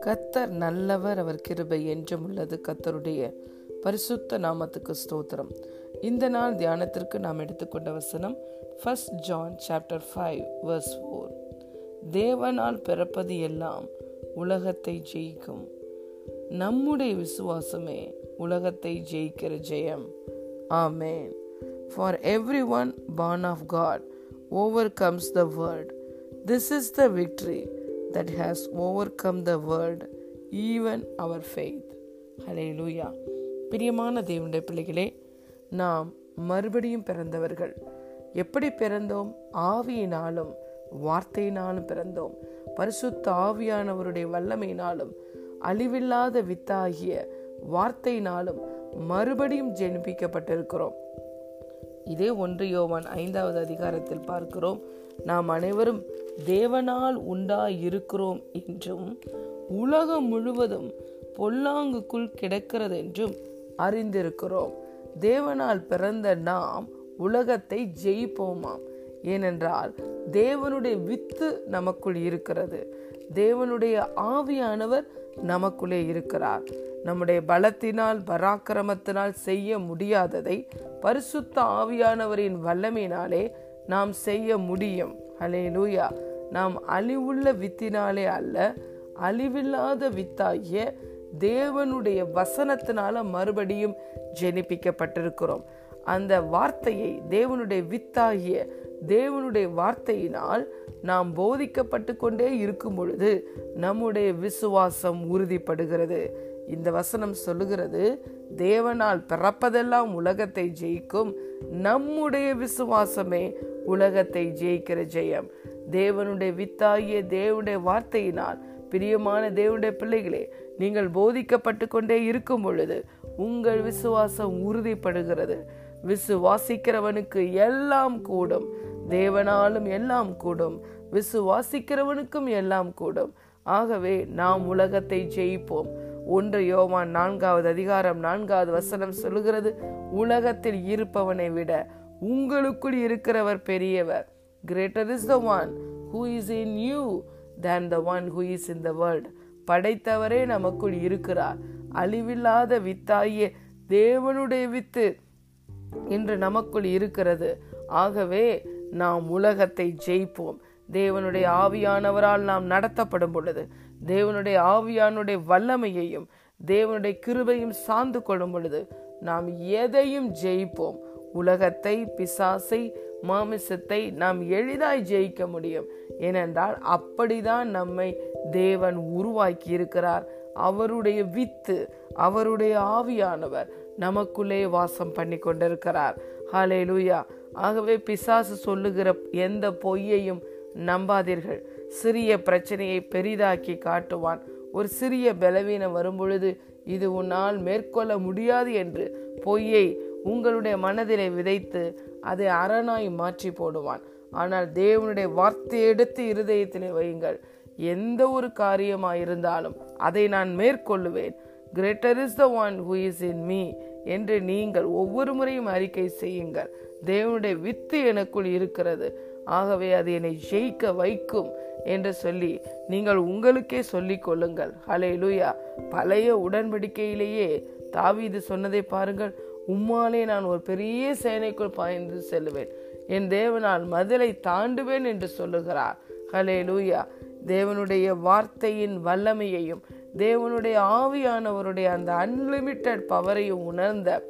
கத்தர் நல்லவர் அவர் கிருபை என்றும் உள்ளது. கத்தருடைய பரிசுத்த நாமத்துக்கு ஸ்தோத்திரம். இந்த நாள் தியானத்திற்கு நாம் எடுத்துக்கொண்ட வசனம் first John chapter five verse four தேவனால் பிறப்பது எல்லாம் உலகத்தை ஜெயிக்கும். நம்முடைய விசுவாசமே உலகத்தை ஜெயிக்கிற ஜெயம். ஆமேன் for every one born of God overcomes the the world this is the victory that has overcome the world, even our faith. ஹலேலூயா பிரியமான தேவனுடைய பிள்ளைகளே நாம் மறுபடியும் பிறந்தவர்கள். எப்படி பிறந்தோம்? ஆவியினாலும் வார்த்தையினாலும் பிறந்தோம். பரிசுத்த ஆவியானவருடைய வல்லமையினாலும் அழிவில்லாத வித்தாகிய வார்த்தையினாலும் மறுபடியும் ஜெனிப்பிக்கப்பட்டிருக்கிறோம். இதே ஒன்று யோவான் ஐந்தாவது அதிகாரத்தில் பார்க்கிறோம். நாம் அனைவரும் தேவனால் உண்டா இருக்கிறோம் என்றும் உலகம் முழுவதும் பொல்லாங்குக்குள் கிடக்கிறது என்றும் அறிந்திருக்கிறோம். தேவனால் பிறந்த நாம் உலகத்தை ஜெயிப்போமாம். ஏனென்றால் தேவனுடைய வித்து நமக்குள் இருக்கிறது. தேவனுடைய ஆவியானவர் நமக்குள்ளே இருக்கிறார். நம்முடைய பலத்தினால் பராக்கிரமத்தினால் செய்ய முடியாததை பரிசுத்த ஆவியானவரின் வல்லமையினாலே நாம் செய்ய முடியும். ஹலே லூயா நாம் அழிவுள்ள வித்தினாலே அல்ல அழிவில்லாத வித்தாகிய தேவனுடைய வசனத்தினால மறுபடியும் ஜெனிப்பிக்கப்பட்டிருக்கிறோம். அந்த வார்த்தையை தேவனுடைய வித்தாகிய தேவனுடைய வார்த்தையினால் நாம் போதிக்கப்பட்டு கொண்டே இருக்கும் பொழுது நம்முடைய விசுவாசம் உறுதிப்படுகிறது. இந்த வசனம் சொல்லுகிறது தேவனால் பிறப்பதெல்லாம் உலகத்தை ஜெயிக்கும். நம்முடைய விசுவாசமே உலகத்தை ஜெயிக்கிற ஜெயம். தேவனுடைய வித்தாகிய தேவனுடைய வார்த்தையினால் பிரியமான தேவனுடைய பிள்ளைகளே நீங்கள் போதிக்கப்பட்டு கொண்டே இருக்கும் பொழுது உங்கள் விசுவாசம் உறுதிப்படுகிறது. விசுவாசிக்கிறவனுக்கு எல்லாம் கூடும். தேவனாலும் எல்லாம் கூடும். விசுவாசிக்கிறவனுக்கும் எல்லாம் கூடும். ஆகவே நாம் உலகத்தை ஜெயிப்போம். ஒன்று யோவான் நான்காவது அதிகாரம் நான்காவது வசனம் சொல்லுகிறது உலகத்தில் இருப்பவனை விட உங்களுக்குள் இருக்கிறவர் பெரியவர். Greater is the one who is in you than the one who is in the world படைத்தவரே நமக்குள் இருக்கிறார். அழிவில்லாத வித்தாகிய தேவனுடைய வித்து இன்று நமக்குள் இருக்கிறது. ஆகவே நாம் உலகத்தை ஜெயிப்போம். தேவனுடைய ஆவியானவரால் நாம் நடத்தப்படும் பொழுது தேவனுடைய ஆவியானுடைய வல்லமையையும் தேவனுடைய கிருபையும் சார்ந்து கொள்ளும் பொழுது நாம் எதையும் ஜெயிப்போம். உலகத்தை பிசாசை மாமிசத்தை நாம் எளிதாய் ஜெயிக்க முடியும். ஏனென்றால் அப்படிதான் நம்மை தேவன் உருவாக்கி இருக்கிறார் அவருடைய வித்து அவருடைய ஆவியானவர் நமக்குள்ளே வாசம் பண்ணி கொண்டிருக்கிறார் ஹாலே லூயா ஆகவே பிசாசு சொல்லுகிற எந்த பொய்யையும் நம்பாதீர்கள். சிறிய பிரச்சனையை பெரிதாக்கி காட்டுவான். ஒரு சிறிய பலவீனம் வரும்பொழுது இது உன்னால் மேற்கொள்ள முடியாது என்று பொய்யை உங்களுடைய மனதிலே விதைத்து அதை அரணாய் மாற்றி போடுவான். ஆனால் தேவனுடைய வார்த்தை எடுத்து இருதயத்திலே வையுங்கள். எந்த ஒரு காரியமாக இருந்தாலும் அதை நான் மேற்கொள்ளுவேன். Greater is the one who is in me என்று நீங்கள் ஒவ்வொரு முறையும் அறிக்கை செய்யுங்கள். தேவனுடைய வித்து எனக்குள் இருக்கிறது. ஆகவே அது என்னை ஜெயிக்க வைக்கும் என்று சொல்லி நீங்கள் உங்களுக்கே சொல்லிக் கொள்ளுங்கள். ஹலே லூயா பழைய உடன்படிக்கையிலேயே தாவீது சொன்னதை பாருங்கள். உம்மாலே நான் ஒரு பெரிய சேனைக்குள் பாய்ந்து செல்லுவேன் என் தேவனால் மதிலை தாண்டுவேன் என்று சொல்லுகிறார். ஹலே லூயா தேவனுடைய வார்த்தையின் வல்லமையையும் தேவனுடைய ஆவியானவருடைய அந்த அன்லிமிட்டெட் பவரையும் உணர்ந்த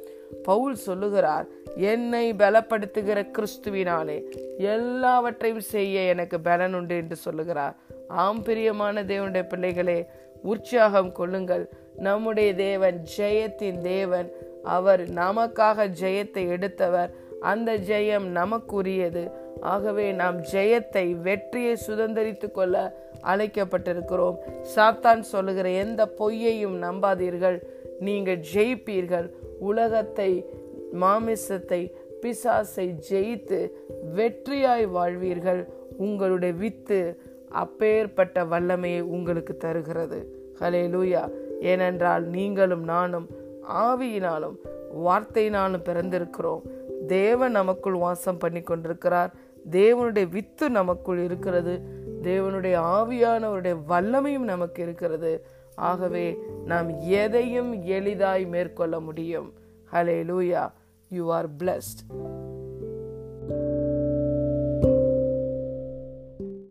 பவுல் சொல்லுகிறார் என்னை பலப்படுத்துகிற கிறிஸ்துவினாலே எல்லாவற்றையும் செய்ய எனக்கு பலன் உண்டு என்று சொல்லுகிறார். ஆம் பிரியமான தேவனுடைய பிள்ளைகளே உற்சாகம் கொள்ளுங்கள். நம்முடைய தேவன் ஜெயத்தின் தேவன். அவர் நமக்காக ஜெயத்தை எடுத்தவர். அந்த ஜெயம் நமக்குரியது. ஆகவே நாம் ஜெயத்தை வெற்றியை சுதந்திரித்து கொள்ள அழைக்கப்பட்டிருக்கிறோம். சாத்தான் சொல்லுகிற எந்த பொய்யையும் நம்பாதீர்கள். நீங்கள் ஜெயிப்பீர்கள். உலகத்தை மாமிசத்தை பிசாசை ஜெயித்து வெற்றியாய் வாழ்வீர்கள். உங்களுடைய வித்து அப்பேற்பட்ட வல்லமையை உங்களுக்கு தருகிறது. ஹலே லூயா ஏனென்றால் நீங்களும் நானும் ஆவியினாலும் வார்த்தையினாலும் பிறந்திருக்கிறோம். தேவன் நமக்குள் வாசம் பண்ணி கொண்டிருக்கிறார் தேவனுடைய வித்து நமக்குள் இருக்கிறது. தேவனுடைய ஆவியானவருடைய வல்லமையும் நமக்கு இருக்கிறது. ஆகவே நாம் எதையும் எளிதாய் மேற்கொள்ள முடியும். ஹலே லூயா யூ ஆர் பிளஸ்ட்